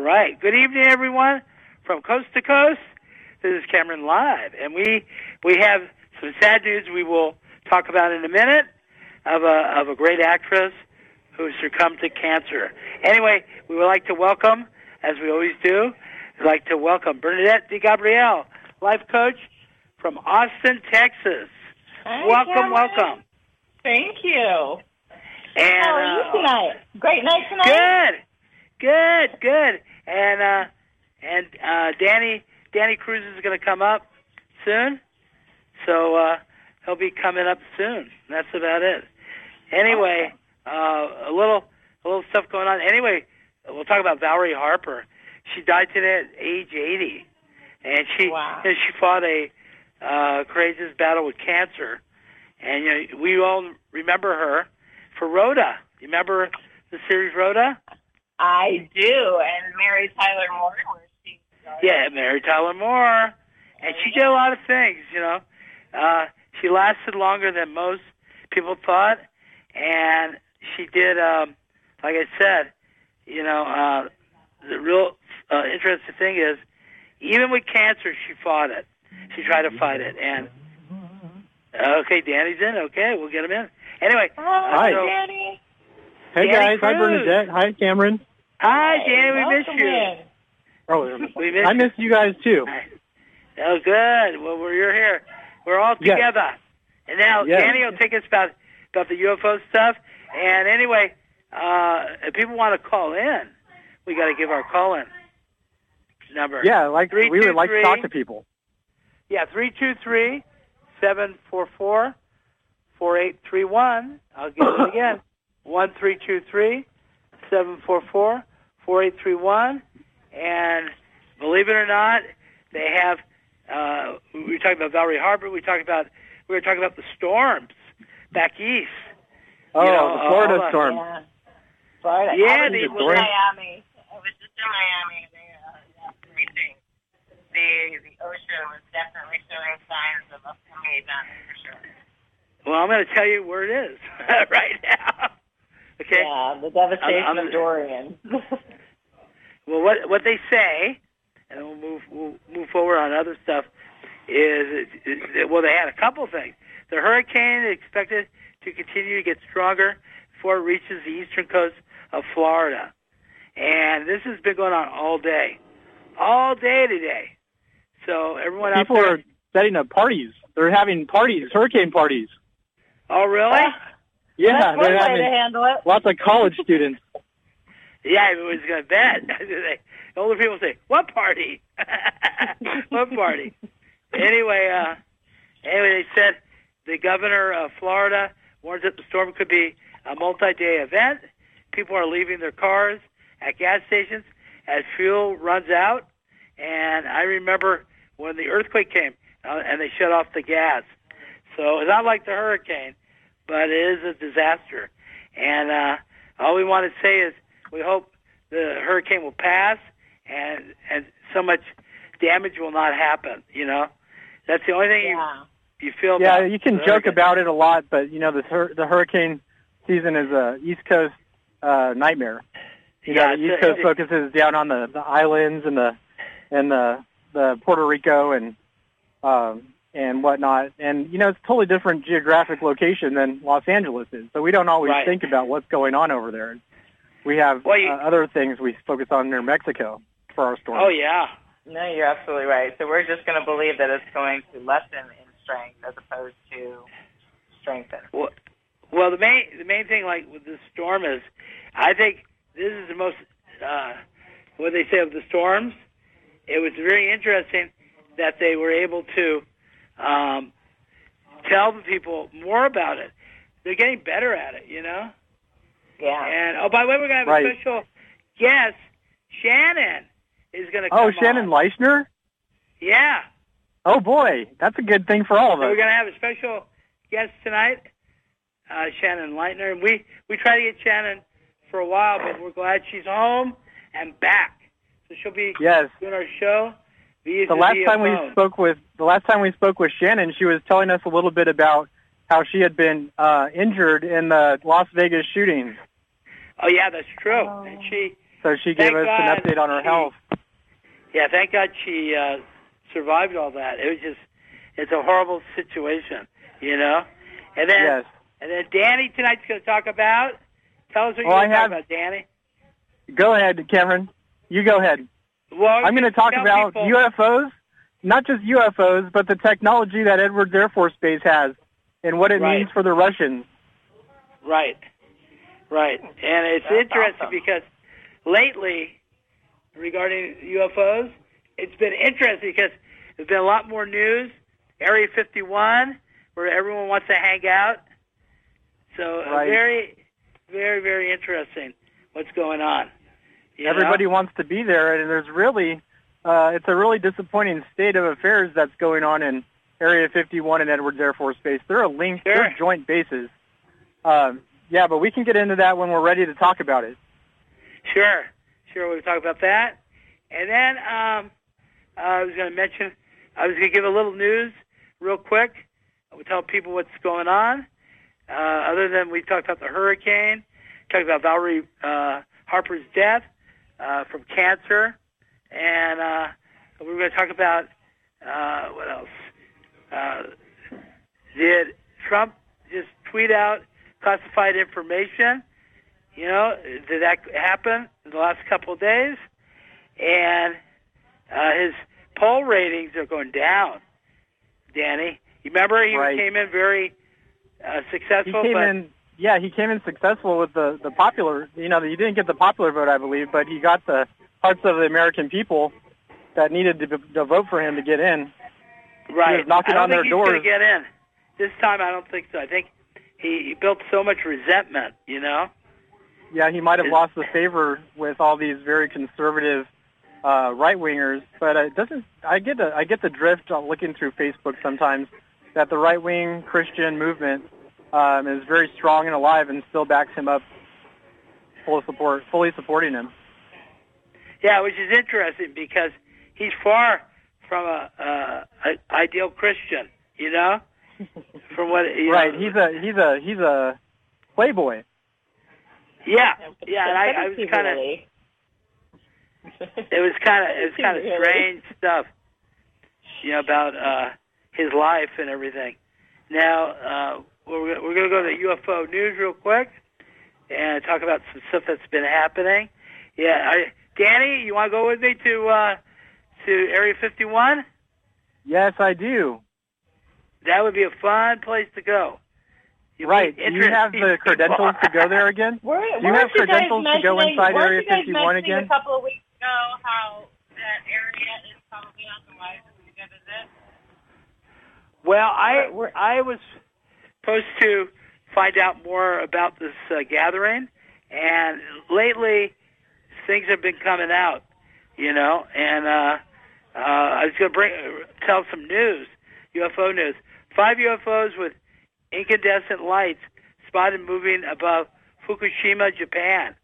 All right. Good evening, everyone, from coast to coast. This is Cameron Live, and we we have some sad news we will talk about in a minute of a of a great actress who succumbed to cancer. Anyway, we would like to welcome, as we always do, we'd like to welcome Bernadette Di Gabriele, life coach from Austin, Texas. Hi, welcome, Cameron. welcome. Thank you. And How are uh, you tonight? Great night tonight. Good, good, good. And uh, and uh, Danny Danny Cruz is going to come up soon, so uh, he'll be coming up soon. That's about it. Anyway, uh, a little a little stuff going on. Anyway, we'll talk about Valerie Harper. She died today at age 80, and she Wow. you know, she fought a uh, courageous battle with cancer. And you know, we all remember her for Rhoda. You remember the series Rhoda? I do. And Mary Tyler Moore, where she started. Yeah, Mary Tyler Moore. And she did a lot of things, you know. Uh, she lasted longer than most people thought. And she did, um, like I said, you know, uh, the real uh, interesting thing is, even with cancer, she fought it. She tried to fight it. And, okay, Danny's in. Okay, we'll get him in. Anyway, Hi, so- Danny. Hey Danny guys, hi Bernadette, hi Cameron. Hi, Hey, Danny, we miss you. in. Oh, We miss I you. miss you guys too. Oh, good. Well, we're you're here. We're all Yes. together. And now Yes. Danny will take us about about the UFO stuff. And anyway, uh, if people want to call in, we got to give our call in number. Yeah, like Three, we two, would like three. to talk to people. Yeah, three two three seven four four four eight three one. I'll give it again. One three two three seven four four four eight three one. And believe it or not, they have. Uh, we were talking about Valerie Harper. We talked about we were talking about the storms back east. Oh, You know, the uh, Florida all that- storm. Yeah. Florida. Yeah, I was they- just in Miami. I was just in Miami. They, uh, yeah. The, the ocean was definitely showing signs of a coming event, for sure. Well, I'm going to tell you where it is right now. Okay. Yeah, the devastation I'm- I'm- of Dorian. Well, what what they say, and we'll move we'll move forward on other stuff. Is, is well, they had a couple things. The hurricane is expected to continue to get stronger before it reaches the eastern coast of Florida, and this has been going on all day, all day today. So everyone People out there, are setting up parties. They're having parties, hurricane parties. oh really? Yeah, That's one they're way to handle it. lots of college students. Yeah, was going to bet. Older people say, "What party? what party?" anyway, uh, anyway, they said the governor of Florida warns that the storm could be a multi-day event. People are leaving their cars at gas stations as fuel runs out. And I remember when the earthquake came uh, and they shut off the gas. So it's not like the hurricane, but it is a disaster. And uh, all we want to say is we hope the hurricane will pass and and so much damage will not happen. You know, that's the only thing Yeah. you you feel. Yeah, about you can joke hurricane. about it a lot, but you know the hur- the hurricane season is a East Coast uh, nightmare. You Yeah, know, the East a- Coast focuses down on the, the islands and the and the the Puerto Rico and um, and whatnot. And you know, it's a totally different geographic location than Los Angeles is. So we don't always Right. think about what's going on over there. We have Well, you- uh, other things we focus on near Mexico for our storm. Oh yeah, No, you're absolutely right. So we're just going to believe that it's going to lessen in strength as opposed to strengthen. Well, well, the main the main thing like with the storm is, I think this is the most uh, what they say of the storms. It was very interesting that they were able to um, tell the people more about it. They're getting better at it, you know. Yeah. And oh, by the way, we're gonna have Right. a special guest. Shannon is gonna. Oh, come Shannon on. Leischner. Yeah. Oh boy, that's a good thing for all of So us. we're gonna have a special guest tonight, uh, Shannon Leischner, and we we try to get Shannon for a while, but we're glad she's home and back. So she'll be Yes. doing our show. Via the last via time we spoke with the last time we spoke with Shannon, she was telling us a little bit about how she had been uh, injured in the Las Vegas shooting. Oh yeah, that's true. Oh. And she So she gave us God an update on her she- health. Yeah, thank God she uh, survived all that. It was just, it's a horrible situation, you know. And then, Yes. and then Danny tonight's going to talk about. Tell us what Well, you're going to talk about, Danny. Go ahead, Cameron. You go ahead. Well, I'm going to talk about people- UFOs, not just UFOs, but the technology that Edwards Air Force Base has and what it Right. means for the Russians. Right, right, and it's That's interesting awesome. because lately, regarding UFOs, it's been interesting because there's been a lot more news. Area 51, where everyone wants to hang out. So uh, Right. very, very, very interesting what's going on. you know? Everybody wants to be there, and there's really, uh, it's a really disappointing state of affairs that's going on in Area 51 and Edwards Air Force Base. They're a linked, Sure. they're joint bases. Um, yeah, but we can get into that when we're ready to talk about it. Sure, sure. We'll talk about that, and then um, I was going to mention. I was going to give a little news real quick. We'll tell people what's going on. Uh, other than we talked about the hurricane, talked about Valerie uh, Harper's death uh, from cancer, and uh, we were going to talk about uh, what else? Uh, did Trump just tweet out classified information? You know, did that happen in the last couple of days? And uh, his poll ratings are going down. Danny, you remember he Right. came in very uh, He successful, came but in, yeah, he came in successful with the the popular. You know, he didn't get the popular vote, I believe, but he got the hearts of the American people that needed to, to vote for him to get in. right, was knocking I don't on think their he's going doors. to get in this time. I don't think so. I think he, he built so much resentment. You know, Yeah, he might have lost the favor with all these very conservative uh, right wingers, but it doesn't. I get the I get the drift looking through Facebook sometimes that the right wing Christian movement um, is very strong and alive and still backs him up, full support, fully supporting him. yeah, which is interesting because he's far from a, a, a ideal Christian. You know, from what you right? know, He's a he's a he's a playboy. yeah, yeah, and I, I was kind of it was kind of it was kind of strange stuff, you know, about uh, his life and everything. Now uh, we're we're going to go to the UFO news real quick and talk about some stuff that's been happening. Yeah, I, Danny, you want to go with me to uh, to Area 51? Yes, I do. That would be a fun place to go. You'd Right? meet Do you have the interesting credentials to go there again? Were, Do you have you credentials to go inside weren't Area you guys 51 again? A couple of weeks ago, how that area is probably on the rise when you go visit. Well, I We're- we're- I was supposed to find out more about this uh, gathering, and lately things have been coming out, you know. And uh, uh, I was going to bring tell some news, UFO news. Five UFOs with incandescent lights spotted moving above Fukushima, Japan.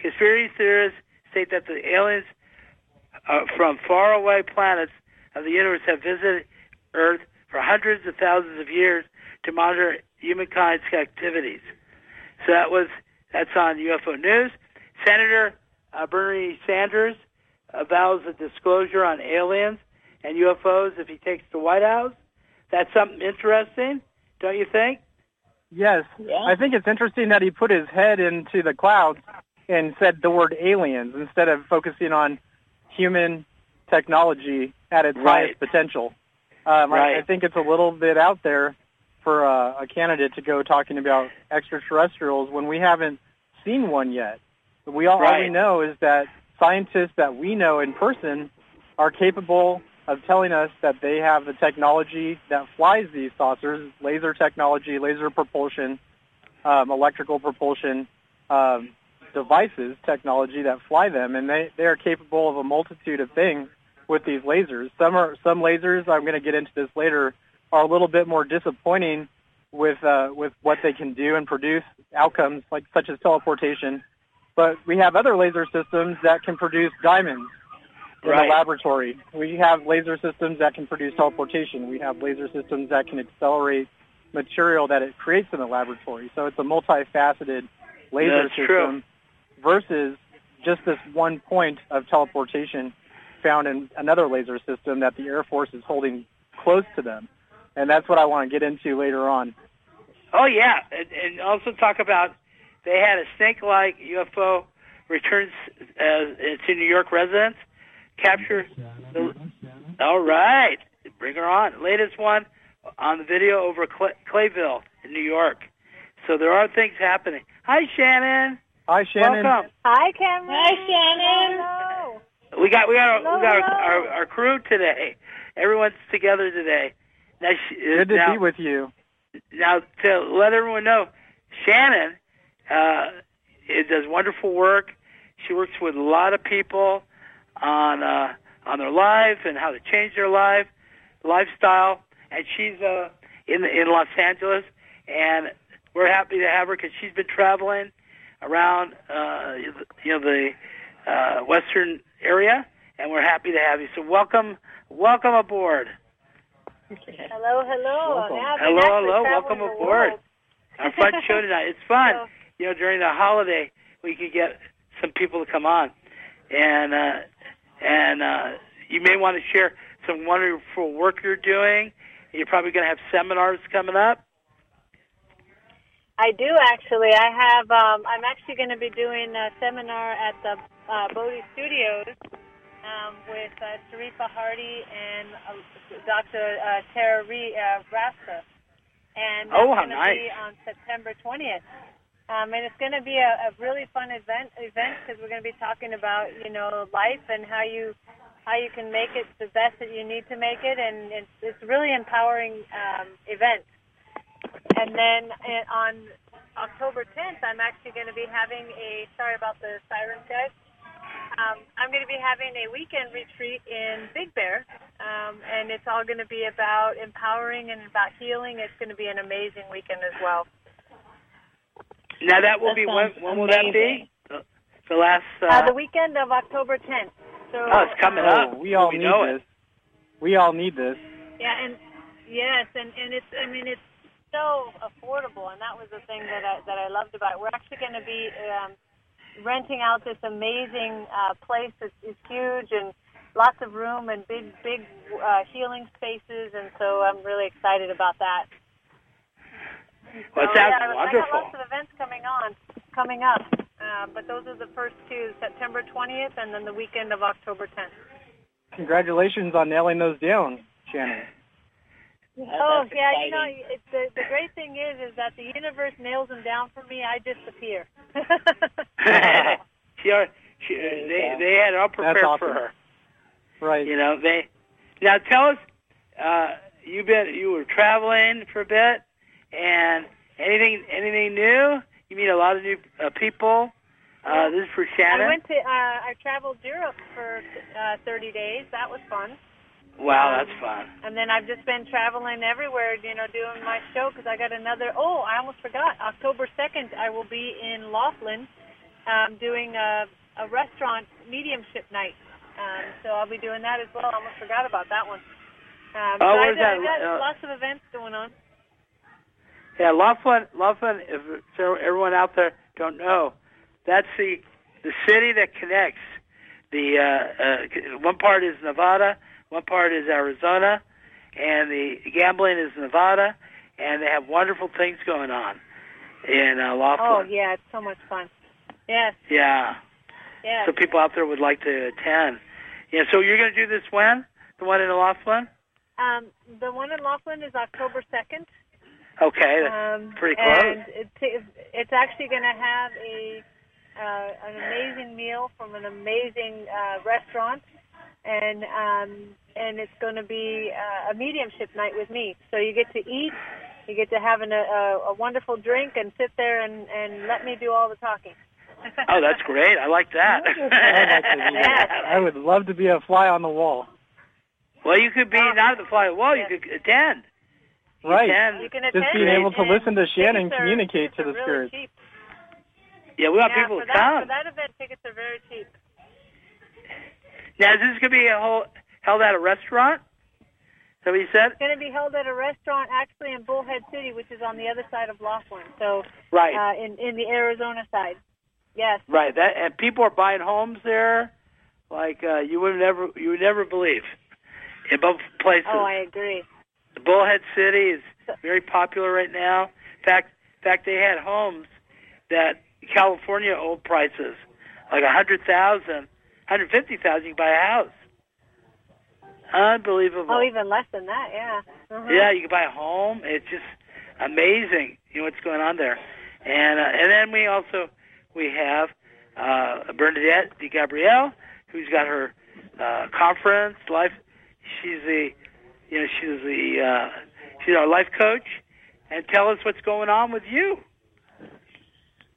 Conspiracy theorists state that the aliens uh, from faraway planets of the universe have visited Earth for hundreds of thousands of years to monitor humankind's activities. So that was that's on UFO News. Senator uh, Bernie Sanders vows a disclosure on aliens and UFOs if he takes the White House. That's something interesting, don't you think? Yes. Yeah. I think it's interesting that he put his head into the clouds and said the word aliens instead of focusing on human technology at its Right. highest potential. Um, I, Right. I think it's a little bit out there for uh, a candidate to go talking about extraterrestrials when we haven't seen one yet. We all, all we know is that scientists that we know in person are capable of telling us that they have the technology that flies these saucers, laser technology, laser propulsion, um, electrical propulsion um, devices, technology that fly them, and they, they are capable of a multitude of things with these lasers. Some are some lasers. I'm going to get into this later. Are a little bit more disappointing with uh, with what they can do and produce outcomes like such as teleportation. But we have other laser systems that can produce diamonds in Right. the laboratory. We have laser systems that can produce teleportation. We have laser systems that can accelerate material that it creates in the laboratory. So it's a multifaceted laser That's system true. versus just this one point of teleportation found in another laser system that the Air Force is holding close to them. And that's what I want to get into later on. Oh yeah, and, and also talk about they had a snake-like UFO returns uh, to New York residents, capture the. All right, bring her on. Latest one on the video over Clay, Clayville in New York. So there are things happening. Hi, Shannon. Hi, Shannon. Welcome. Hi, Cameron. Hi, Shannon. Hello. We got we got our, Hello, we got our, our, our crew today. Everyone's together today. Now, Good to now, be with you. now to let everyone know, Shannon uh, it does wonderful work. She works with a lot of people on uh, on their life and how to change their life lifestyle. And she's uh, in in Los Angeles, and we're happy to have her because she's been traveling around uh, you know the uh, western area, and we're happy to have you. So welcome, welcome aboard. Hello, hello. Welcome. Now Hello, hello, welcome aboard. world. Our fun show tonight. It's fun. So- You know, during the holiday, we could get some people to come on, and uh, and uh, you may want to share some wonderful work you're doing. You're probably going to have seminars coming up. I do actually. I have. Um, I'm actually going to be doing a seminar at the uh, Bodhi Studios um, with uh, Tarifa Hardy and uh, Dr. Uh, Tara Ree, uh, Rasta. And that's Oh, how going to nice. be on September 20th. Um, and it's going to be a, a really fun event event because we're going to be talking about you know life and how you how you can make it the best that you need to make it, and it's it's really empowering um, event. And then uh, on October 10th, I'm actually going to be having a sorry about the siren guys. Um, I'm going to be having a weekend retreat in Big Bear, um, and it's all going to be about empowering and about healing. It's going to be an amazing weekend as well. Now that will That be when? When will that be? The, the last. Uh, Uh, the weekend of October 10th. So oh, it's coming uh, up. we all we need know this. it. We all need this. Yeah, and yes, and and it's I mean it's so affordable, and that was the thing that I that I loved about it. We're actually going to be um, renting out this amazing uh, place that's huge and lots of room and big big uh, healing spaces, and so I'm really excited about that. Well, it So, sounds yeah, I wonderful. got lots of events coming on, coming up, uh, but those are the first two: September 20th, and then the weekend of October 10th. Congratulations on nailing those down, Shannon. Oh That's yeah, you know, it, the the great thing is, is that the universe nails them down for me. I disappear. she, are- she, they they had it all prepared That's for her. Right. You know they. Now tell us, uh, you've been you were traveling for a bit, and anything anything new? You meet a lot of new uh, people. Uh, this is for Shannon. I went to uh, I traveled Europe for uh, 30 days. That was fun. wow, um, that's fun. And then I've just been traveling everywhere, you know, doing my show because I got another. Oh, I almost forgot. October 2nd, I will be in Laughlin, um, doing a, a restaurant mediumship night. Um, so I'll be doing that as well. I almost forgot about that one. Um, Oh, so I, where's I that? got Uh, lots of events going on. Yeah, Laughlin, Laughlin. If everyone out there don't know, that's the the city that connects. The uh, uh, one part is Nevada, one part is Arizona, and the gambling is Nevada, and they have wonderful things going on in uh, Laughlin. Oh yeah, it's so much fun. Yes, yeah. yes. So people out there would like to attend. Yeah. So you're going to do this when? The one in Laughlin? Um, the one in Laughlin is October 2nd. Okay, that's Um, pretty close. And it, it's actually going to have a uh, an amazing meal from an amazing uh, restaurant, and um, and it's going to be uh, a mediumship night with me. So you get to eat, you get to have an, a, a wonderful drink, and sit there and and let me do all the talking. Oh, that's great. I like that. I'd like to do that. I would love to be a fly on the wall. Well, you could be not at the fly on the wall. You could attend. You Right. attend. You can Just attend being able to listen to Shannon communicate to the are really spirits. cheap. Yeah, we want Yeah, people for to that, come. For that event, tickets are very cheap. Now, is this going to be a whole, held at a restaurant? Is that what you said? It's going to be held at a restaurant actually in Bullhead City, which is on the other side of Laughlin. So Right. uh, in in the Arizona side. Yes. Right. That and people are buying homes there, like uh, you would never you would never believe. In both places. Oh, I agree. Bullhead City is very popular right now. In fact, in fact, they had homes that California old prices, like a hundred thousand, hundred fifty thousand. You can buy a house. Unbelievable. Oh, even less than that. Yeah. Uh-huh. Yeah, you can buy a home. It's just amazing. You know what's going on there, and uh, and then we also we have uh, Bernadette Di Gabriele, who's got her uh, conference life. She's the you know she's the uh, she's our life coach, and tell us what's going on with you.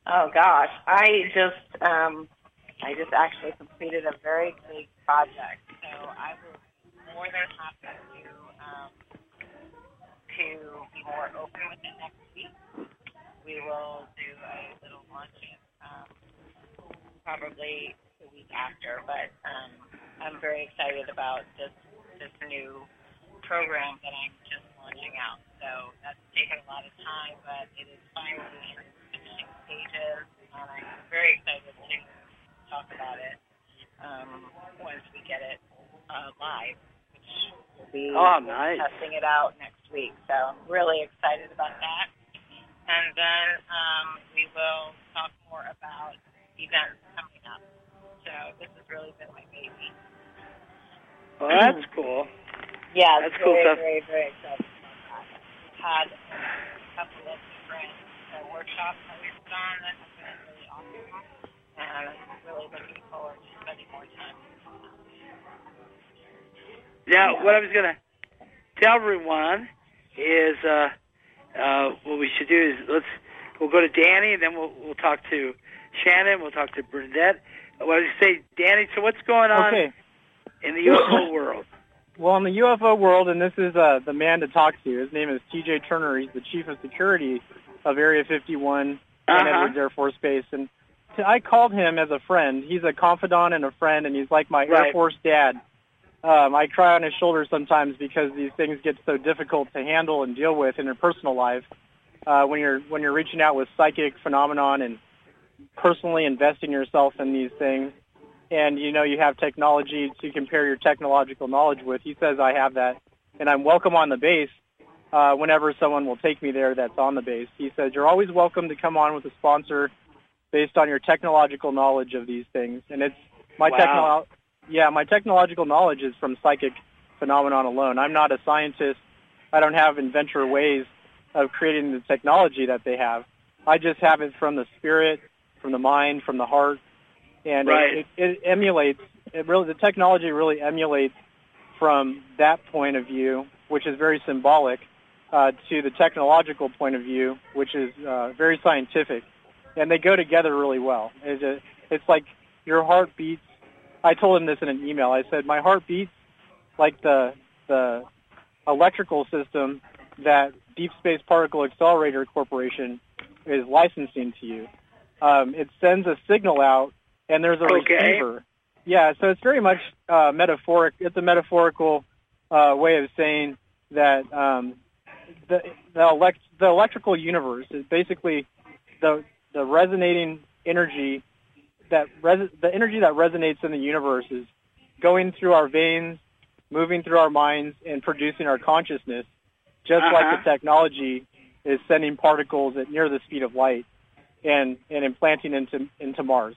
Oh gosh, I just um, I just actually completed a very big project, so I was more than happy to um, to be more open with it next week. We will do a little launching um, probably the week after, but um, I'm very excited about this this new program that I'm just launching out. So that's taken a lot of time, but it is finally finishing stages, and I'm very excited to talk about it um, once we get it uh, live, which will be Oh, nice. testing it out next week. So I'm really excited about that. And then um, we will talk more about events coming up. So this has really been my baby. Well, that's cool. Yeah, That's it's cool stuff. very, very excited about that. Had a couple of different uh, workshops that we've done that have been really awesome, and I'm really looking forward to spending more time. Now, what I was gonna tell everyone is uh, uh, what we should do is let's we'll go to Danny, and then we'll we'll talk to Shannon. We'll talk to Bernadette. What did you say, Danny? So what's going on Okay. in the UFO world? Well, in the UFO world, and this is uh, the man to talk to. His name is T.J. Turner. He's the chief of security of Area 51 in Uh-huh. Edwards Air Force Base. And t- I called him as a friend. He's a confidant and a friend, and he's like my Air Force dad. Um, I cry on his shoulder sometimes because these things get so difficult to handle and deal with in your personal life. Uh, when you're when you're reaching out with psychic phenomenon and personally investing yourself in these things, and you know you have technology to compare your technological knowledge with. He says I have that, and I'm welcome on the base uh, whenever someone will take me there that's on the base. He says you're always welcome to come on with a sponsor based on your technological knowledge of these things, and it's my Wow. techno. Yeah, my technological knowledge is from psychic phenomenon alone. I'm not a scientist. I don't have inventor ways of creating the technology that they have. I just have it from the spirit, from the mind, from the heart, and Right. it, it, it emulates. It really, the technology really emulates from that point of view, which is very symbolic, uh, to the technological point of view, which is uh, very scientific, and they go together really well. It's, a, it's like your heart beats. I told him this in an email. I said my heart beats like the the electrical system that Deep Space Particle Accelerator Corporation is licensing to you. Um, it sends a signal out, and there's a Okay. receiver. Yeah, so it's very much uh, metaphoric. It's a metaphorical uh, way of saying that um, the the, elect, the electrical universe is basically the the resonating energy that res- the energy that resonates in the universe is going through our veins, moving through our minds, and producing our consciousness, just Uh-huh. like the technology is sending particles at near the speed of light and and implanting into into Mars.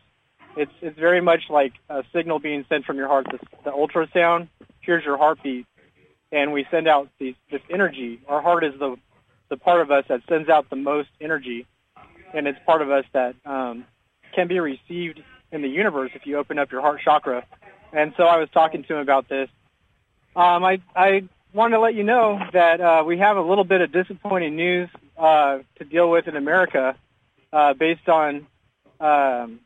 It's it's very much like a signal being sent from your heart. The, the ultrasound, here's your heartbeat, and we send out these, this energy. Our heart is the the part of us that sends out the most energy, and it's part of us that um, can be received in the universe if you open up your heart chakra. And so I was talking to him about this. Um, I I wanted to let you know that uh, we have a little bit of disappointing news uh, to deal with in America, uh, based on um,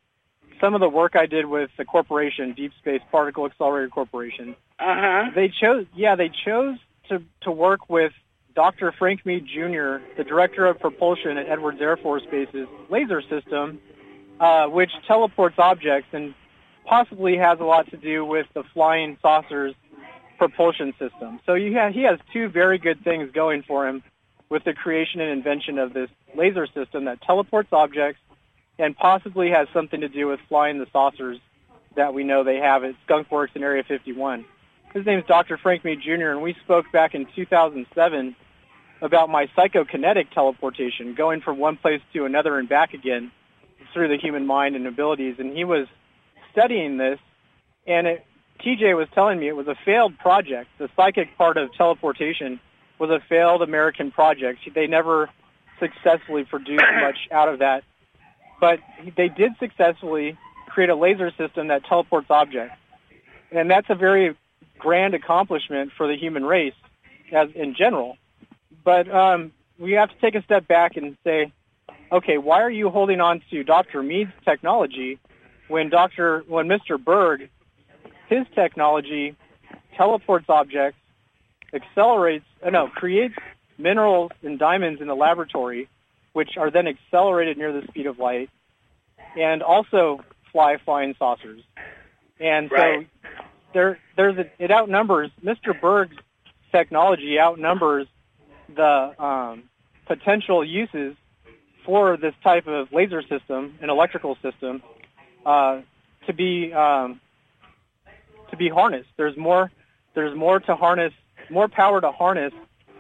some of the work I did with the corporation, Deep Space Particle Accelerator Corporation. Uh huh. They chose, yeah, they chose to to work with Dr. Frank Mead Jr., the director of propulsion at Edwards Air Force Base's laser system, uh, which teleports objects and possibly has a lot to do with the flying saucers propulsion system. So you have, he has two very good things going for him with the creation and invention of this laser system that teleports objects and possibly has something to do with flying the saucers that we know they have at Skunk Works in Area 51. His name is Dr. Frank Mead Jr., and we spoke back in 2007 about my psychokinetic teleportation, going from one place to another and back again through the human mind and abilities. And he was studying this, and it, TJ was telling me it was a failed project. The psychic part of teleportation was a failed American project. They never successfully produced much out of that. But they did successfully create a laser system that teleports objects. And that's a very grand accomplishment for the human race as in general. But um, we have to take a step back and say, okay, why are you holding on to Dr. Mead's technology when Dr. when Mr. Berg, his technology teleports objects, accelerates, uh, no, creates minerals and diamonds in the laboratory, which are then accelerated near the speed of light, and also fly flying saucers. And Right. so there, there's a, it outnumbers Mr. Berg's technology outnumbers the um, potential uses for this type of laser system, an electrical system, uh, to be um, to be harnessed. There's more there's more to harness, more power to harness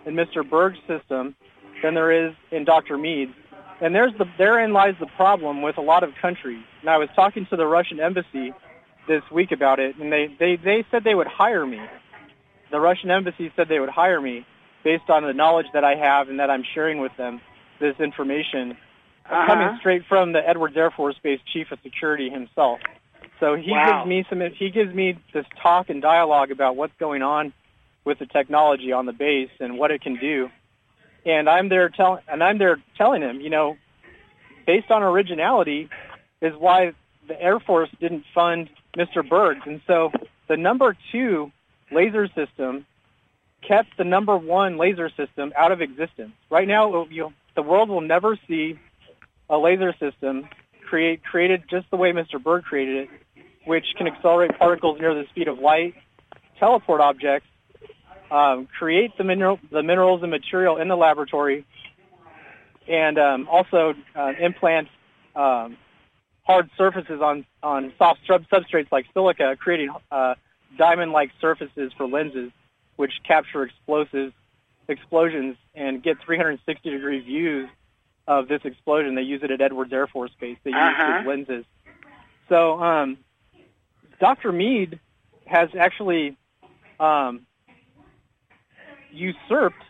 in Mr. Berg's system than there is in Dr. Mead's. And there's the therein lies the problem with a lot of countries. And I was talking to the Russian embassy this week about it, and they, they, they said they would hire me. The Russian embassy said they would hire me based on the knowledge that I have and that I'm sharing with them this information Uh-huh. coming straight from the Edwards Air Force Base Chief of Security himself. So he Wow. gives me some he gives me this talk and dialogue about what's going on with the technology on the base and what it can do. And I'm there telling and I'm there telling him, you know, based on originality is why the Air Force didn't fund Mr. Bergs. And so the number 2 laser system kept the number 1 laser system out of existence. Right now you the world will never see a laser system create created just the way Mr. Berg created it, which can accelerate particles near the speed of light, teleport objects, um, create the mineral the minerals and material in the laboratory, and um, also uh, implant um, hard surfaces on on soft sub- substrates like silica, creating uh, diamond-like surfaces for lenses, which capture explosives explosions and get 360 degree views of this explosion. They use it at Edwards Air Force Base. They use Uh-huh. his lenses. So um, Dr. Mead has actually um, usurped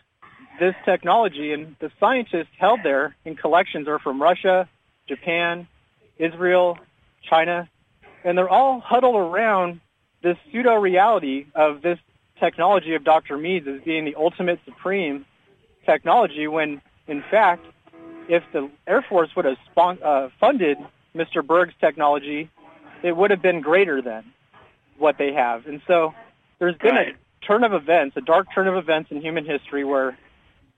this technology, and the scientists held there in collections are from Russia, Japan, Israel, China, and they're all huddled around this pseudo reality of this technology of Dr. Mead's as being the ultimate supreme technology when, in fact, if the Air Force would have spon- uh, funded Mr. Berg's technology, it would have been greater than what they have. And so there's been Right. Turn of events, a dark turn of events in human history where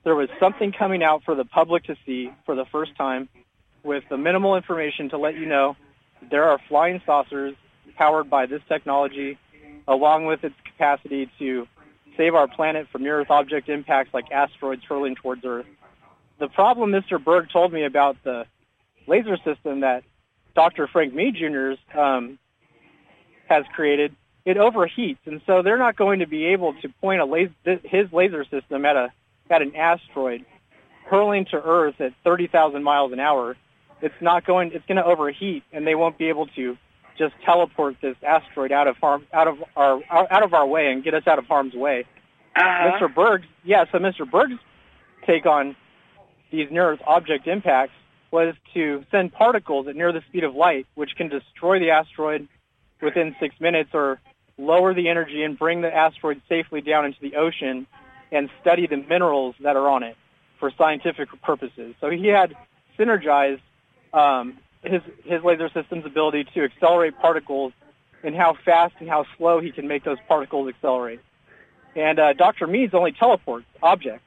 there was something coming out for the public to see for the first time with the minimal information to let you know there are flying saucers powered by this technology along with its capacity to save our planet from near-Earth object impacts like asteroids hurling towards Earth. The problem Mr. Berg told me about the laser system that Dr. Frank Mead Jr. Um, has created, it overheats, and so they're not going to be able to point a laser, his laser system at a at an asteroid hurling to Earth at 30,000 miles an hour. It's not going. It's going to overheat, and they won't be able to just teleport this asteroid out of harm out of our out of our way and get us out of harm's way. Uh-huh. Mr. Berg's, yeah, so Mr. Berg's take on these near-Earth object impacts was to send particles at near the speed of light, which can destroy the asteroid within six minutes or lower the energy and bring the asteroid safely down into the ocean and study the minerals that are on it for scientific purposes. So he had synergized um, his, his laser system's ability to accelerate particles and how fast and how slow he can make those particles accelerate. And uh, Dr. Meads only teleports objects,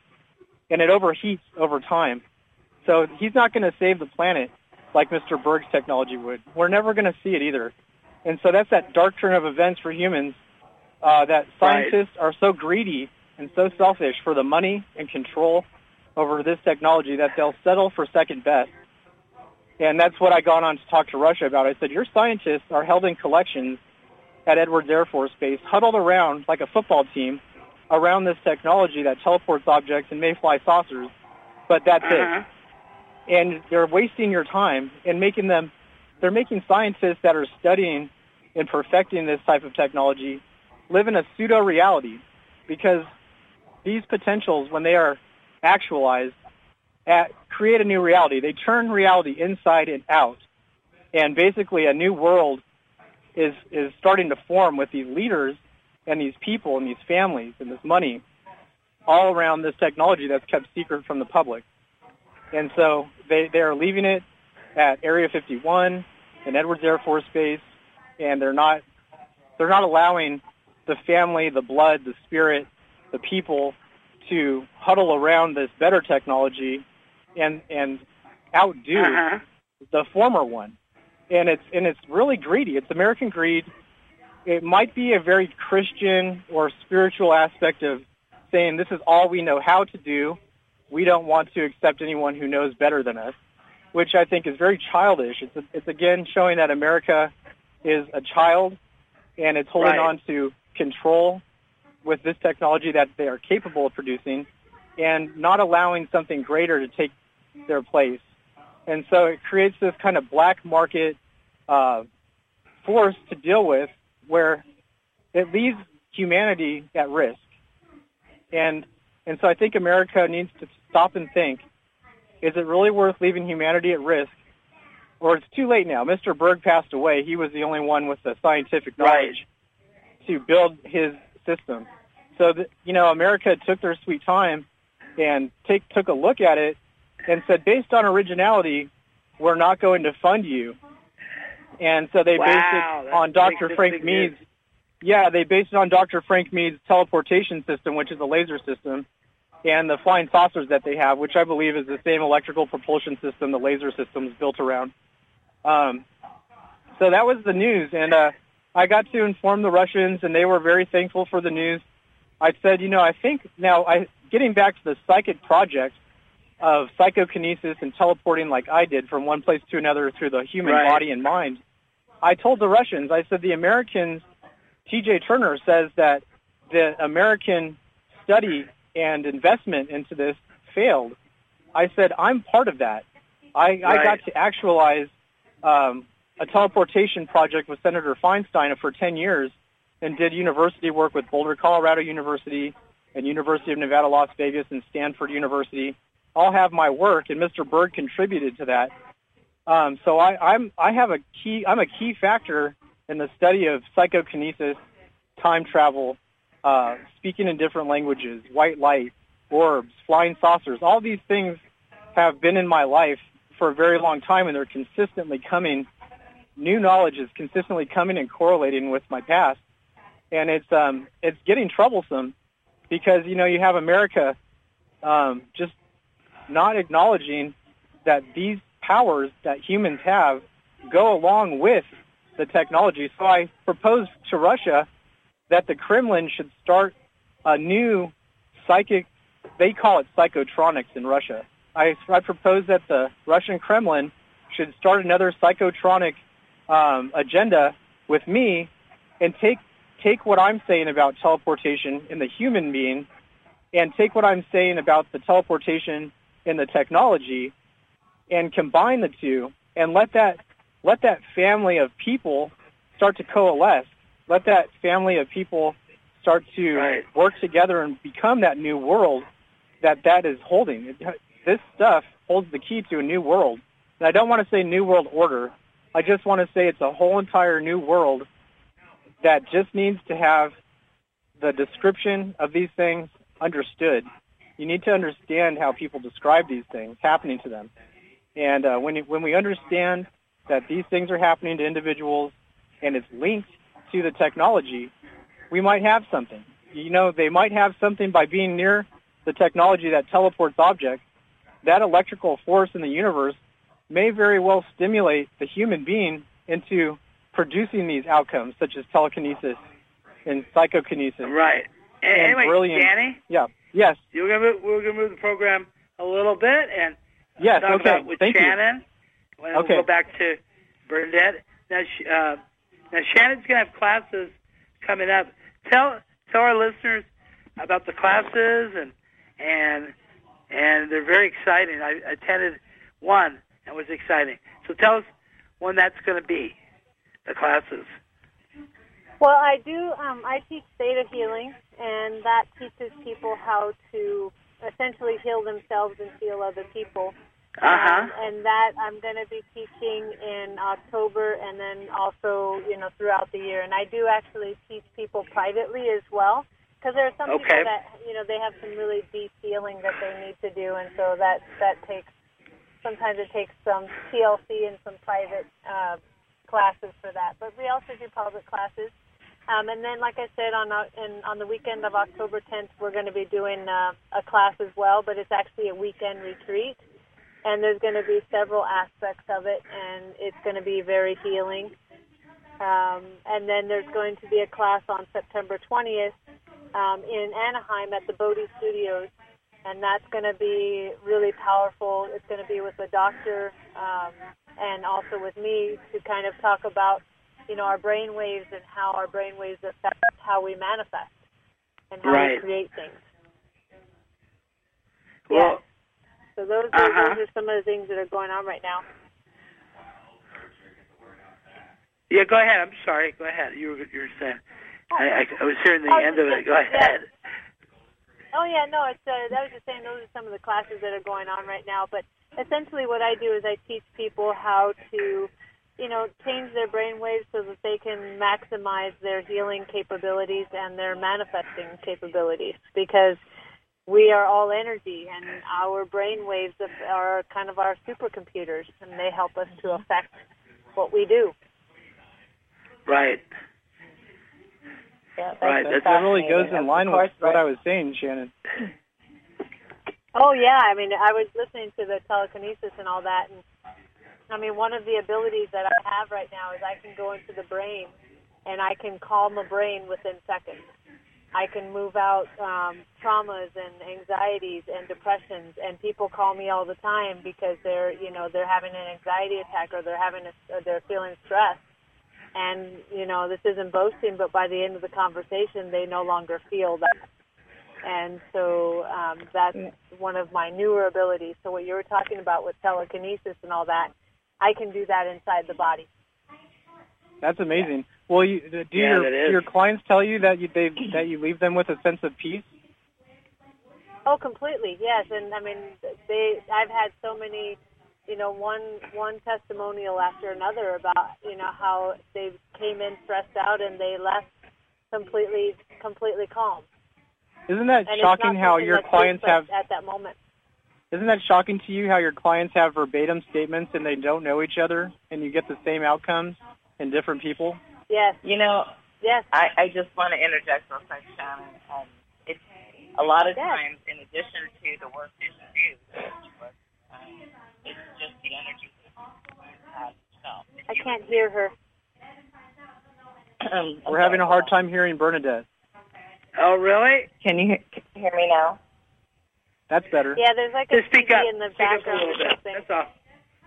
and it overheats over time. So he's not going to save the planet like Mr. Berg's technology would. We're never going to see it either. And so that's that dark turn of events for humans uh, that Right. scientists are so greedy and so selfish for the money and control over this technology that they'll settle for second best. And that's what I got on to talk to Russia about. I said, your scientists are held in collections at Edwards Air Force Base, huddled around like a football team around this technology that teleports objects and may fly saucers, but that's Uh-huh. it. And they're wasting your time and making them, they're making scientists that are studying and perfecting this type of technology live in a pseudo-reality because these potentials, when they are actualized, at, create a new reality. They turn reality inside and out. And basically a new world is, is starting to form with these leaders and these people and these families and this money all around this technology that's kept secret from the public. And so they, they are leaving it at Area 51 and Edwards Air Force Base, and they're not, they're not allowing the family, the blood, the spirit, the people to huddle around this better technology and, and outdo Uh-huh. the former one. And it's and it's really greedy. It's American greed. It might be a very Christian or spiritual aspect of saying this is all we know how to do. We don't want to accept anyone who knows better than us, which I think is very childish. It's it's again showing that America is a child and it's holding Right. on to control with this technology that they are capable of producing and not allowing something greater to take their place. And so it creates this kind of black market uh, force to deal with where it leaves humanity at risk. And and so I think America needs to stop and think, is it really worth leaving humanity at risk? Or it's too late now. Mr. Berg passed away. He was the only one with the scientific Right. knowledge to build his system. So, that, you know, America took their sweet time and take, took a look at it and said, based on originality, we're not going to fund you. And so they Wow, based it on Dr. Frank Mead's yeah, they based it on Dr. Frank Mead's teleportation system, which is a laser system, and the flying saucers that they have, which I believe is the same electrical propulsion system the laser system is built around. Um, so that was the news, and uh, I got to inform the Russians, and they were very thankful for the news. I said, you know, I think now, I getting back to the psychic project of psychokinesis and teleporting like I did from one place to another through the human Right. body and mind. I told the Russians, I said the Americans TJ Turner says that the American study and investment into this failed. I said, I'm part of that. I, I got to actualize um, a teleportation project with Senator Feinstein for 10 years and did university work with Boulder, Colorado University and University of Nevada, Las Vegas and Stanford University. All have my work, and Mr. Berg contributed to that. Um, so I, I'm I have a key I'm a key factor in the study of psychokinesis, time travel, uh, speaking in different languages, white light, orbs, flying saucers. All these things have been in my life for a very long time, and they're consistently coming. New knowledge is consistently coming and correlating with my past, and it's um, it's getting troublesome because you know you have America um, just not acknowledging that these powers that humans have go along with the technology. So I proposed to Russia that the Kremlin should start a new psychic, they call it psychotronics in Russia. I, I propose that the Russian Kremlin should start another psychotronic um, agenda with me and take, take what I'm saying about teleportation in the human being and take what I'm saying about the teleportation in the technology and combine the two and let that let that family of people start to coalesce. Let that family of people start to Right. work together and become that new world that that is holding. It, this stuff holds the key to a new world. And I don't want to say new world order. I just want to say it's a whole entire new world that just needs to have the description of these things understood. You need to understand how people describe these things happening to them. And uh, when, you, when we understand that these things are happening to individuals and it's linked to the technology, we might have something. You know, they might have something by being near the technology that teleports objects. That electrical force in the universe may very well stimulate the human being into producing these outcomes, such as telekinesis and psychokinesis. Right. And anyway, brilliant- Danny, Yeah. Yes. you're gonna move, we're gonna move the program a little bit and Yes. talk Okay. about with Thank you. Shannon Okay. We'll go back to Bernadette. Now, sh- uh, now Shannon's to have classes coming up. Tell tell our listeners about the classes and and and they're very exciting. I attended one and was exciting. So tell us when that's going to be. The classes. Well, I do. Um, I teach theta healing, and that teaches people how to essentially heal themselves and heal other people. Uh huh. Um, and that I'm going to be teaching in October, and then also, you know, throughout the year. And I do actually teach people privately as well, because there are some Okay. people that, you know, they have some really deep healing that they need to do, and so that that takes. Sometimes it takes some TLC and some private uh, classes for that. But we also do public classes. Um, and then, like I said, on uh, in, on the weekend of October 10th, we're going to be doing uh, a class as well, but it's actually a weekend retreat. And there's going to be several aspects of it, and it's going to be very healing. Um, and then there's going to be a class on September 20th um, in Anaheim at the Bodhi Studios, and that's going to be really powerful. It's going to be with a doctor um, and also with me to kind of talk about, you know, our brain waves and how our brain waves affect how we manifest and how Right. we create things. Well, So those are, Uh-huh. those are some of the things that are going on right now. yeah. Go ahead. I'm sorry. Go ahead. You were you were saying. I, I, I was hearing the Oh, end of it. Go ahead. Oh yeah, no, it's uh, that was just saying those are some of the classes that are going on right now. But essentially, what I do is I teach people how to, you know, change their brain waves so that they can maximize their healing capabilities and their manifesting capabilities. Because we are all energy, and our brain waves are kind of our supercomputers, and they help us to affect what we do. Right. Yeah, that's Right, that's- That really goes in line with course, what right. I was saying, Shannon. Oh yeah, I mean, I was listening to the telekinesis and all that, and I mean, one of the abilities that I have right now is I can go into the brain, and I can calm a brain within seconds. I can move out um, traumas and anxieties and depressions, and people call me all the time because they're, you know, they're having an anxiety attack or they're having, a, or they're feeling stressed. And you know, this isn't boasting, but by the end of the conversation, they no longer feel that and so um, that's one of my newer abilities. So what you were talking about with telekinesis and all that, I can do that inside the body. That's amazing. Well, you, do Yeah, your that is. do your clients tell you that you they that you leave them with a sense of peace? Oh, completely, yes. And I mean, they. I've had so many, you know, one one testimonial after another about you know how they came in stressed out and they left completely completely calm. Isn't that And shocking how your clients have? at that moment. Isn't that shocking to you how your clients have verbatim statements and they don't know each other and you get the same outcomes in different people? Yes, You know, yes. I, I just want to interject real quick, Shannon. Um, it's a lot of Yes. times, in addition to the work that you do, which um, it's just the energy that you have yourself. I can't hear her. Um, We're having a hard time hearing Bernadette. Oh, really? Can you hear, can you hear me now? That's better. Yeah, there's like a Just speak TV up. in the Speak up a background little bit. That's all.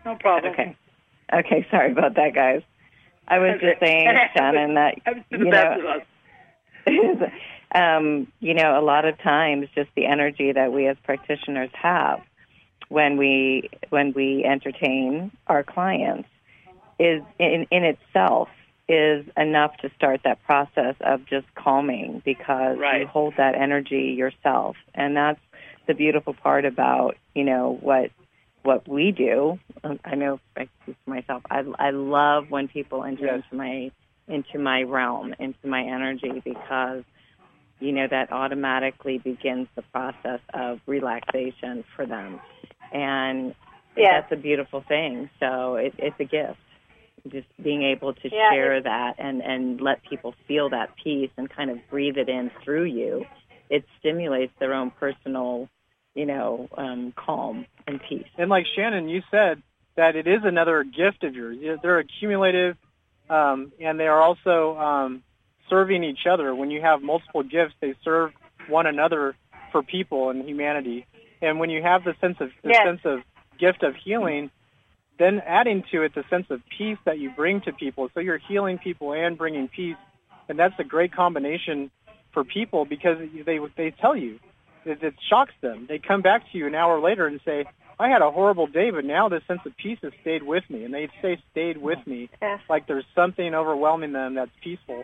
No problem. Okay. Okay, sorry about that, guys. I was Okay. just saying, Shannon, that you the best of know, um, you know, a lot of times, just the energy that we as practitioners have when we when we entertain our clients is in in itself is enough to start that process of just calming because Right. you hold that energy yourself, and that's the beautiful part about you know what what we do. Um, I know I speak for myself. I I love when people enter Yes. into my into my realm, into my energy because you know that automatically begins the process of relaxation for them, and Yes. that's a beautiful thing. So it, it's a gift. Just being able to Yeah, share that and and let people feel that peace and kind of breathe it in through you, it stimulates their own personal, you know, um, calm and peace. And like Shannon, you said that it is another gift of yours. They're accumulative, um, and they are also um, serving each other. When you have multiple gifts, they serve one another for people and humanity. And when you have the sense of the Yes. sense of gift of healing, then adding to it the sense of peace that you bring to people. So you're healing people and bringing peace, and that's a great combination for people because they they tell you it, it shocks them. They come back to you an hour later and say, "I had a horrible day, but now this sense of peace has stayed with me," and they say "stayed with me," Yeah. like there's something overwhelming them that's peaceful,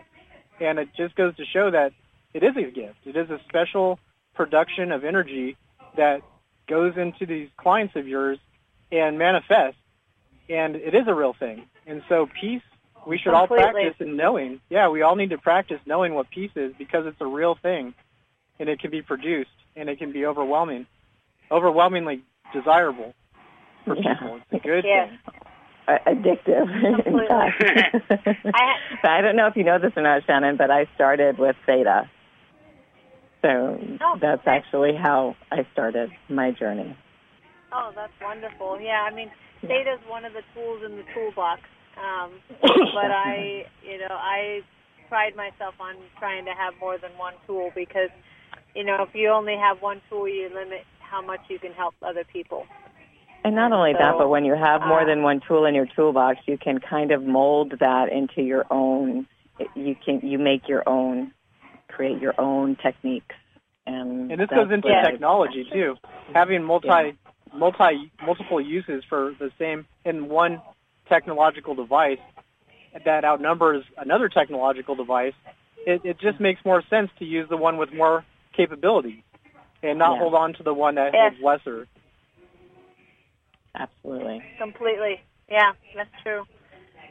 and it just goes to show that it is a gift. It is a special production of energy that goes into these clients of yours and manifests, and it is a real thing. And so peace, we should all practice in knowing. Yeah, we all need to practice knowing what peace is because it's a real thing, and it can be produced, and it can be overwhelming, overwhelmingly desirable for Yeah. people. It's a good Yes. thing. Addictive. in fact. I, I don't know if you know this or not, Shannon, but I started with Theta. So Oh, that's okay. actually how I started my journey. oh, that's wonderful. Yeah, I mean, Theta is one of the tools in the toolbox. Um, but I, you know, I pride myself on trying to have more than one tool because, you know, if you only have one tool, you limit how much you can help other people. And not only that, but when you have more uh, than one tool in your toolbox, you can kind of mold that into your own. You can you make your own, create your own techniques, and And this goes into what technology too. Having multi, multi, multiple uses for the same in one technological device that outnumbers another technological device, it, it just makes more sense to use the one with more capabilities and not Yeah. hold on to the one that Yes. is lesser. Absolutely. Completely. Yeah, that's true.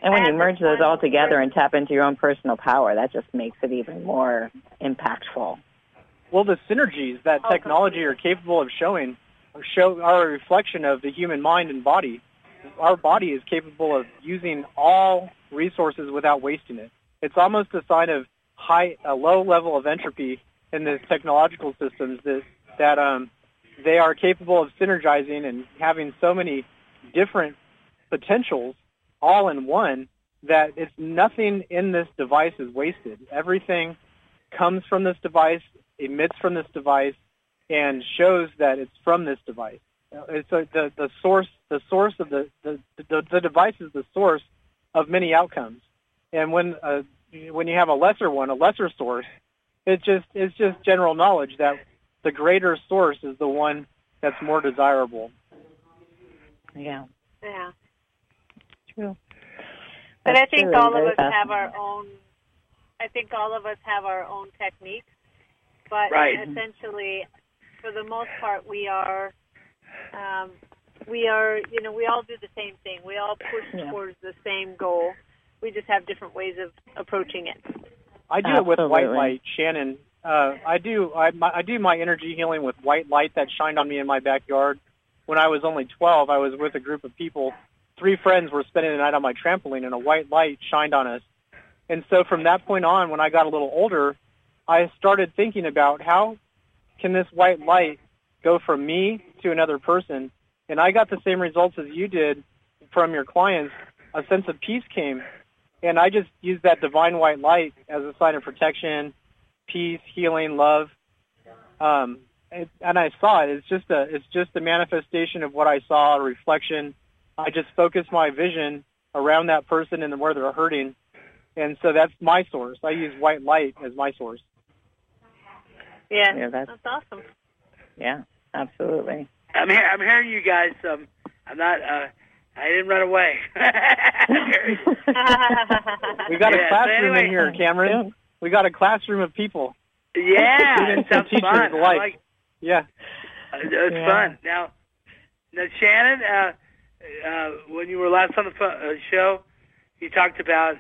And when I you merge those all together and tap into your own personal power, that just makes it even more impactful. Well, the synergies that Oh, technology are capable of showing are, show, are a reflection of the human mind and body. Our body is capable of using all resources without wasting it. It's almost a sign of high, a low level of entropy in the technological systems that that um, they are capable of synergizing and having so many different potentials all in one that it's nothing in this device is wasted. Everything comes from this device, emits from this device, and shows that it's from this device. It's a, the the source the source of the the, the the device is the source of many outcomes. And when uh, when you have a lesser one, a lesser source, it just it's just general knowledge that the greater source is the one that's more desirable. Yeah. Yeah. True. But That's I think true, all and of very us have our own. I think all of us have our own techniques, but Right. essentially, for the most part, we are. Um, we are, you know, we all do the same thing. We all push Yeah. towards the same goal. We just have different ways of approaching it. I do it with white light, Shannon. Uh, I do I, my, I do my energy healing with white light that shined on me in my backyard. When I was only 12, I was with a group of people. Three friends were spending the night on my trampoline, and a white light shined on us. And so from that point on, when I got a little older, I started thinking about how can this white light go from me to another person. And I got the same results as you did from your clients. A sense of peace came and I just use that divine white light as a sign of protection, peace, healing, love. Um, and, and I saw it. It's just a it's just a manifestation of what I saw, a reflection. I just focus my vision around that person and where they're hurting, and so that's my source. I use white light as my source. Yeah, Yeah, that's- that's awesome. Yeah. Absolutely. I'm here. I'm hearing you guys. Um, I'm not. Uh, I didn't run away. We got Yeah, a so classroom anyway- in here, Cameron. We got a classroom of people. yeah, it Students and teachers fun. Alike. like. Yeah. Uh, it's Yeah. fun. Now, now, Shannon, uh, uh, when you were last on the pho- uh, show, you talked about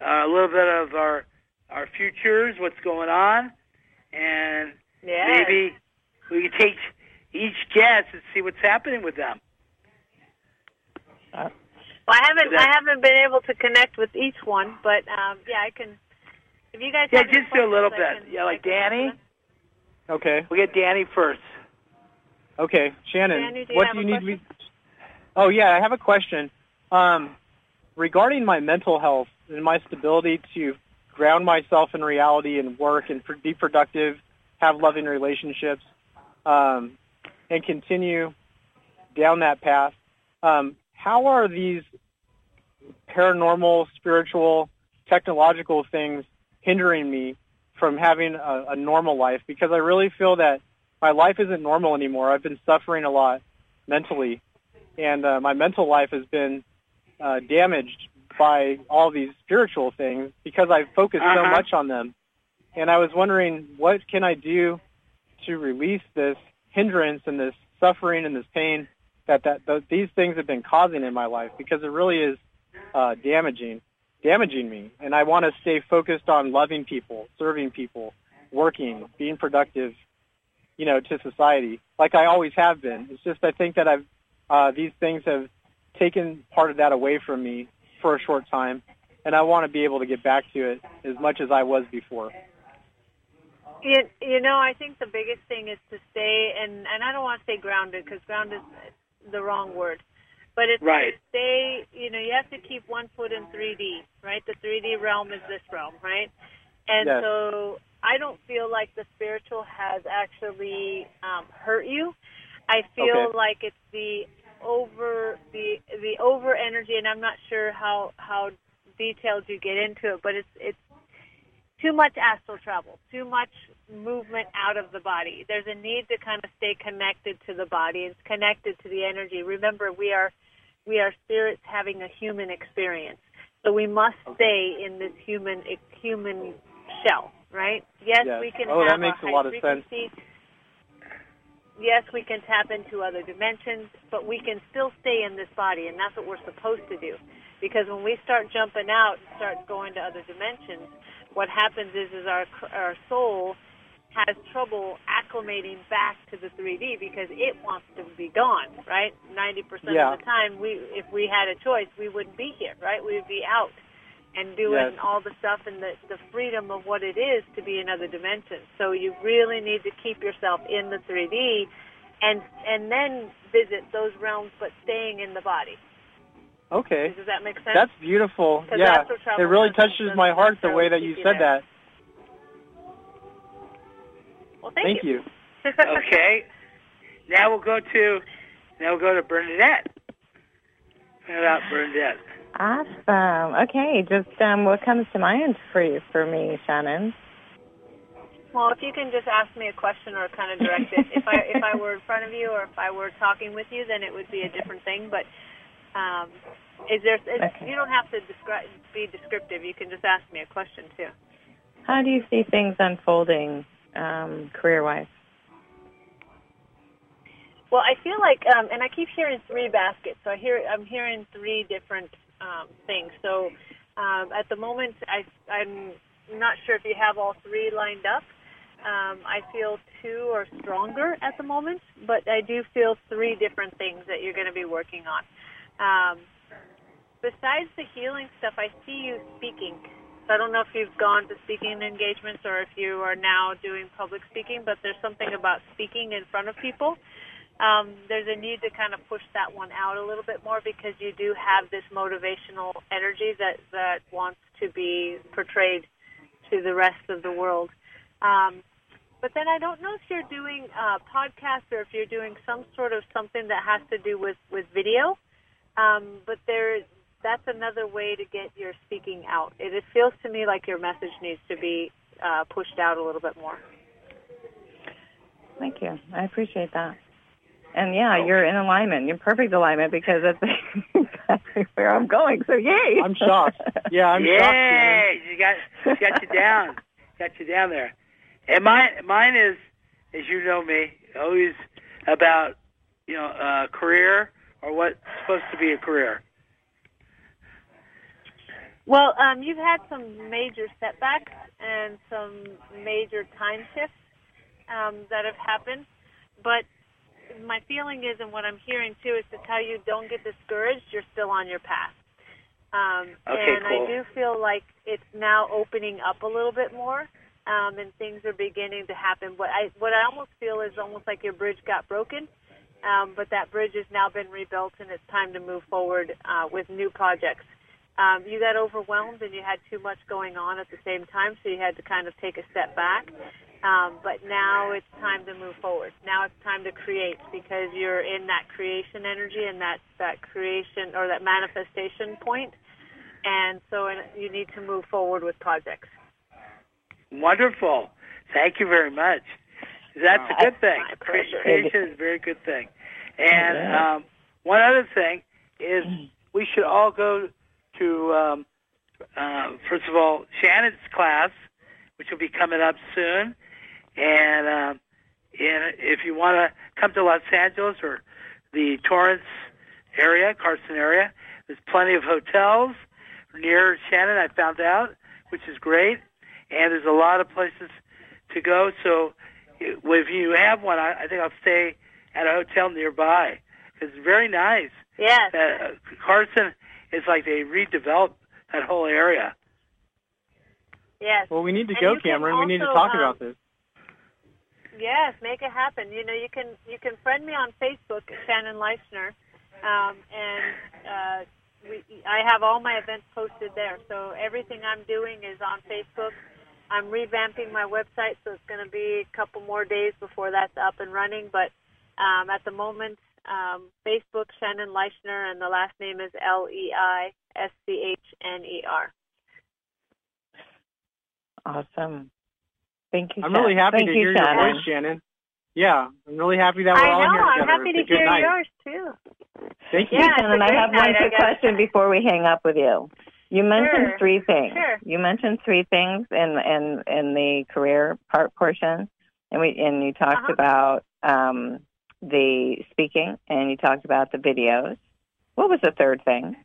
uh, a little bit of our our futures, what's going on, and yeah. maybe we could take each guest and see what's happening with them. Uh, Well, I haven't. That- I haven't been able to connect with each one, but um, yeah, I can. If you guys Yeah, have just do a little bit. can- Yeah, like Danny. Okay. We get Danny first. Okay, Shannon, Danny, do you what have do a you need question? me? Oh yeah, I have a question. Um, regarding my mental health and my stability to ground myself in reality and work and pr- be productive, have loving relationships, um, and continue down that path. Um, how are these paranormal, spiritual, technological things hindering me from having a, a normal life? Because I really feel that my life isn't normal anymore. I've been suffering a lot mentally, and uh, my mental life has been uh, damaged by all these spiritual things because I focus so Uh-huh. much on them. And I was wondering, what can I do to release this hindrance and this suffering and this pain that that th- these things have been causing in my life? Because it really is uh, damaging, damaging me. And I want to stay focused on loving people, serving people, working, being productive, you know, to society, like I always have been. It's just I think that I've uh, these things have taken part of that away from me for a short time, and I want to be able to get back to it as much as I was before. You, you know, I think the biggest thing is to stay, and and I don't want to say grounded because grounded the wrong word, but it's Right. to stay. You know, you have to keep one foot in 3D, right? The 3D realm is this realm, right? And Yes. so I don't feel like the spiritual has actually um, hurt you. I feel Okay. like it's the over the the over energy, and I'm not sure how how detailed you get into it, but it's it's too much astral travel, too much movement out of the body. There's a need to kind of stay connected to the body and connected to the energy. Remember, we are we are spirits having a human experience, so we must stay in this human human shell, right? Yes, Yes. we can Oh, that makes a high lot of sense. Yes, we can tap into other dimensions, but we can still stay in this body, and that's what we're supposed to do. Because when we start jumping out and start going to other dimensions, what happens is is our our soul has trouble acclimating back to the 3D because it wants to be gone, right? 90% Yeah. of the time, we if we had a choice, we wouldn't be here, right? We would be out and doing Yes. all the stuff and the, the freedom of what it is to be in other dimensions. So you really need to keep yourself in the 3D and and then visit those realms, but staying in the body. Okay. Does that make sense? That's beautiful. Yeah, travel it really touches my heart the way that you you said there. that. Well, thank, Thank you. Okay. now we'll go to now we'll go to Bernadette. Find out Bernadette. Awesome. Okay, just um, what comes to mind for you, for me, Shannon? Well, if you can just ask me a question or kind of direct it. if I if I were in front of you or if I were talking with you, then it would be a different thing. But um, is there? Is, Okay. You don't have to describe be descriptive. You can just ask me a question too. How do you see things unfolding um, career-wise? Well, I feel like, um, and I keep hearing three baskets. So I hear I'm hearing three different um, things. So um, at the moment, I, I'm not sure if you have all three lined up. Um, I feel two are stronger at the moment, but I do feel three different things that you're going to be working on. Um, besides the healing stuff, I see you speaking. I don't know if you've gone to speaking engagements or if you are now doing public speaking, but there's something about speaking in front of people um, there's a need to kind of push that one out a little bit more because you do have this motivational energy that that wants to be portrayed to the rest of the world. Um, but then I don't know if you're doing podcasts or if you're doing some sort of something that has to do with with video. Um, but there, that's another way to get your speaking out. It, it feels to me like your message needs to be uh, pushed out a little bit more. Thank you. I appreciate that. And yeah, you're in alignment. You're in perfect alignment because that's exactly where I'm going. So yay! I'm shocked. Yeah, I'm shocked. Shannon. Yay! She got she got you down. Got you down there. And mine mine is, as you know me, always about you know uh, career or what's supposed to be a career. Well, um, you've had some major setbacks and some major time shifts um, that have happened, but my feeling is, and what I'm hearing too, is to tell you don't get discouraged. You're still on your path. Um, Okay, and cool. I do feel like it's now opening up a little bit more, um, and things are beginning to happen. What I what I almost feel is almost like your bridge got broken, um, but that bridge has now been rebuilt, and it's time to move forward uh, with new projects. Um, you got overwhelmed and you had too much going on at the same time, so you had to kind of take a step back. Um, but now it's time to move forward. Now it's time to create because you're in that creation energy and that that creation or that manifestation point, and so you need to move forward with projects. Wonderful. Thank you very much. That's a good thing. Creation is a very good thing. And um, one other thing is we should all go to, um, uh, first of all, Shannon's class, which will be coming up soon. And, um, and if you want to come to Los Angeles or the Torrance area, Carson area, there's plenty of hotels near Shannon, I found out, which is great. And there's a lot of places to go. So if you have one, I, I think I'll stay at a hotel nearby. It's very nice. Yes. Uh, Carson is like they redeveloped that whole area. Yes. Well, we need to And go, you can Cameron. we need to talk um, about this. Yes, make it happen. You know, you can you can friend me on Facebook, Shannon Leischner, um, and uh, we, I have all my events posted there. So everything I'm doing is on Facebook. I'm revamping my website, so it's going to be a couple more days before that's up and running. But um, at the moment, um, Facebook Shannon Leischner, and the last name is L E I S C H N E R. Awesome. Thank you. I'm really happy Thank to you, hear Shannon. your voice, Shannon. Yeah, I'm really happy that we're I all know. here I'm happy to hear night. yours too. Thank you. Yeah, Shannon, it's a I great have one night, I quick question before we hang up with you. You mentioned Sure. three things. Sure. You mentioned three things in in in the career part portion, and we and you talked Uh-huh. about um, the speaking, and you talked about the videos. What was the third thing?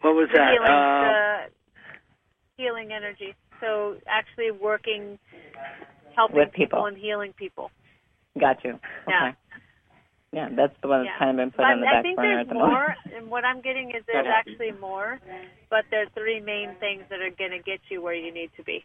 What was that? healing, Um, the healing energy. So actually working, helping With people. and healing people. Got you. Okay. Yeah. Yeah, that's the one that's Yeah. kind of been put But on the I back think burner there's at the more, moment. and what I'm getting is there's actually more, but there's three main things that are going to get you where you need to be.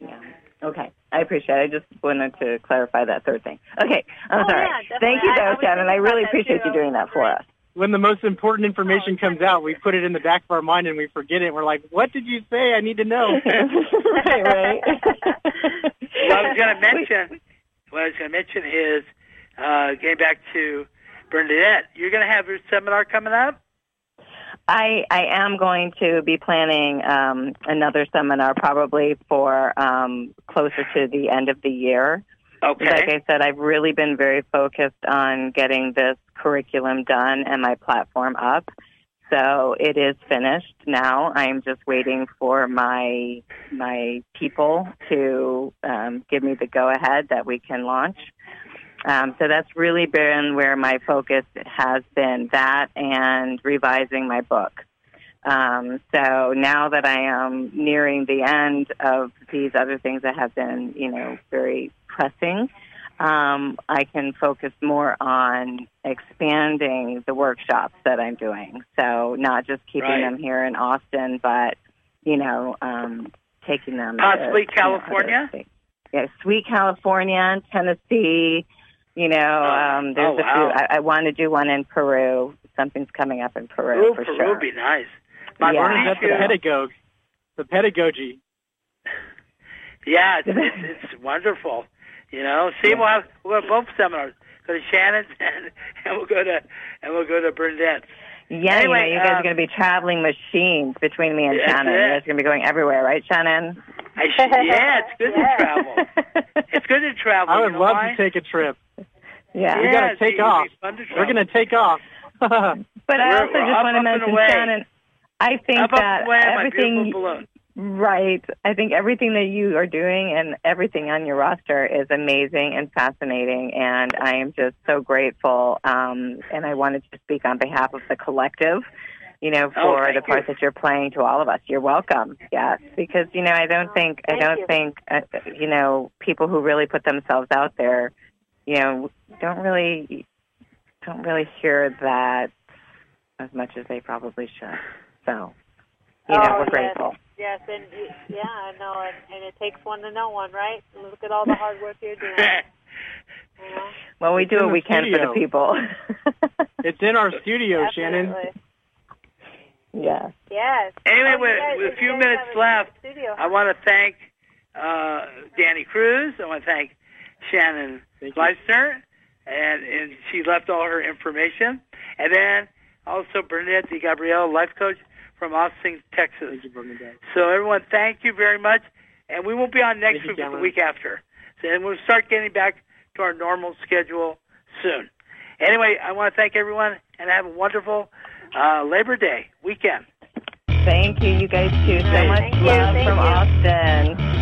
Yeah. Okay. I appreciate it. I just wanted to clarify that third thing. Okay. I'm Oh, sorry. yeah. Thank you, I- I though, was I really appreciate too. you doing that for us. When the most important information Oh, comes out, we put it in the back of our mind and we forget it. We're like, "What did you say? I need to know." right, right. what I was going to mention, what I was going to mention is uh, getting back to Bernadette. You're going to have your seminar coming up. I I am going to be planning um, another seminar probably for um, closer to the end of the year. Okay. Like I said, I've really been very focused on getting this curriculum done and my platform up. So it is finished now. I am just waiting for my my people to um, give me the go ahead that we can launch. Um, so that's really been where my focus has been that and revising my book. Um, so now that I am nearing the end of these other things that have been, you know, very pressing, um, I can focus more on expanding the workshops that I'm doing. So not just keeping Right. them here in Austin, but you know, um, taking them Possibly to, you know, California? yeah, sweet California, Tennessee. You know, um, there's oh, a few. I, I want to do one in Peru. Something's coming up in Peru Ooh, for Peru sure. would be nice. My Yeah. Or is that the teacher- pedagogue? The pedagogy. Yeah, it's, it's, it's wonderful. You know, see, we'll have we'll have both seminars. Go to Shannon's and, and we'll go to and we'll go to Bernadette's. Yeah, Anyway, you know, you guys um, are going to be traveling machines between me and That's Shannon. You guys are going to be going everywhere, right, Shannon? I sh- yeah, it's good Yeah. to travel. It's good to travel. I you would know love why? to take a trip. yeah. We Yeah, gotta it's- take it'd be off. fun to We're gonna take off. But I We're- also just want to mention, away. Shannon, I think Up, up, that away, everything. Right. I think everything that you are doing and everything on your roster is amazing and fascinating, and I am just so grateful. Um, and I wanted to speak on behalf of the collective, you know, Oh, for thank the part you. that you're playing to all of us. You're welcome. Yes, because you know, I don't think I don't you. think uh, you know people who really put themselves out there, you know, don't really don't really hear that as much as they probably should. So, you know, Oh, we're yes. grateful. Yes, and yeah, I know, and, and it takes one to know one, right? Look at all the hard work you're doing. You know? Well, we It's do what the we can for the people. It's in our studio, Shannon. Definitely. yeah. Yes. Yes. Anyway, you with, guys- with a few minutes left, I want to thank uh, Danny Cruz. I want to thank Shannon Thank. Leischner, and, and she left all her information. And then also Bernadette Di Gabriele, life coach from Austin, Texas. Thank you, Bernadette. So everyone, thank you very much. And we won't be on next Thank you, week, but the week after. So, and we'll start getting back to our normal schedule soon. Anyway, I want to thank everyone and have a wonderful uh, Labor Day weekend. Thank you, you guys too. So much you. love Thank from you. Austin.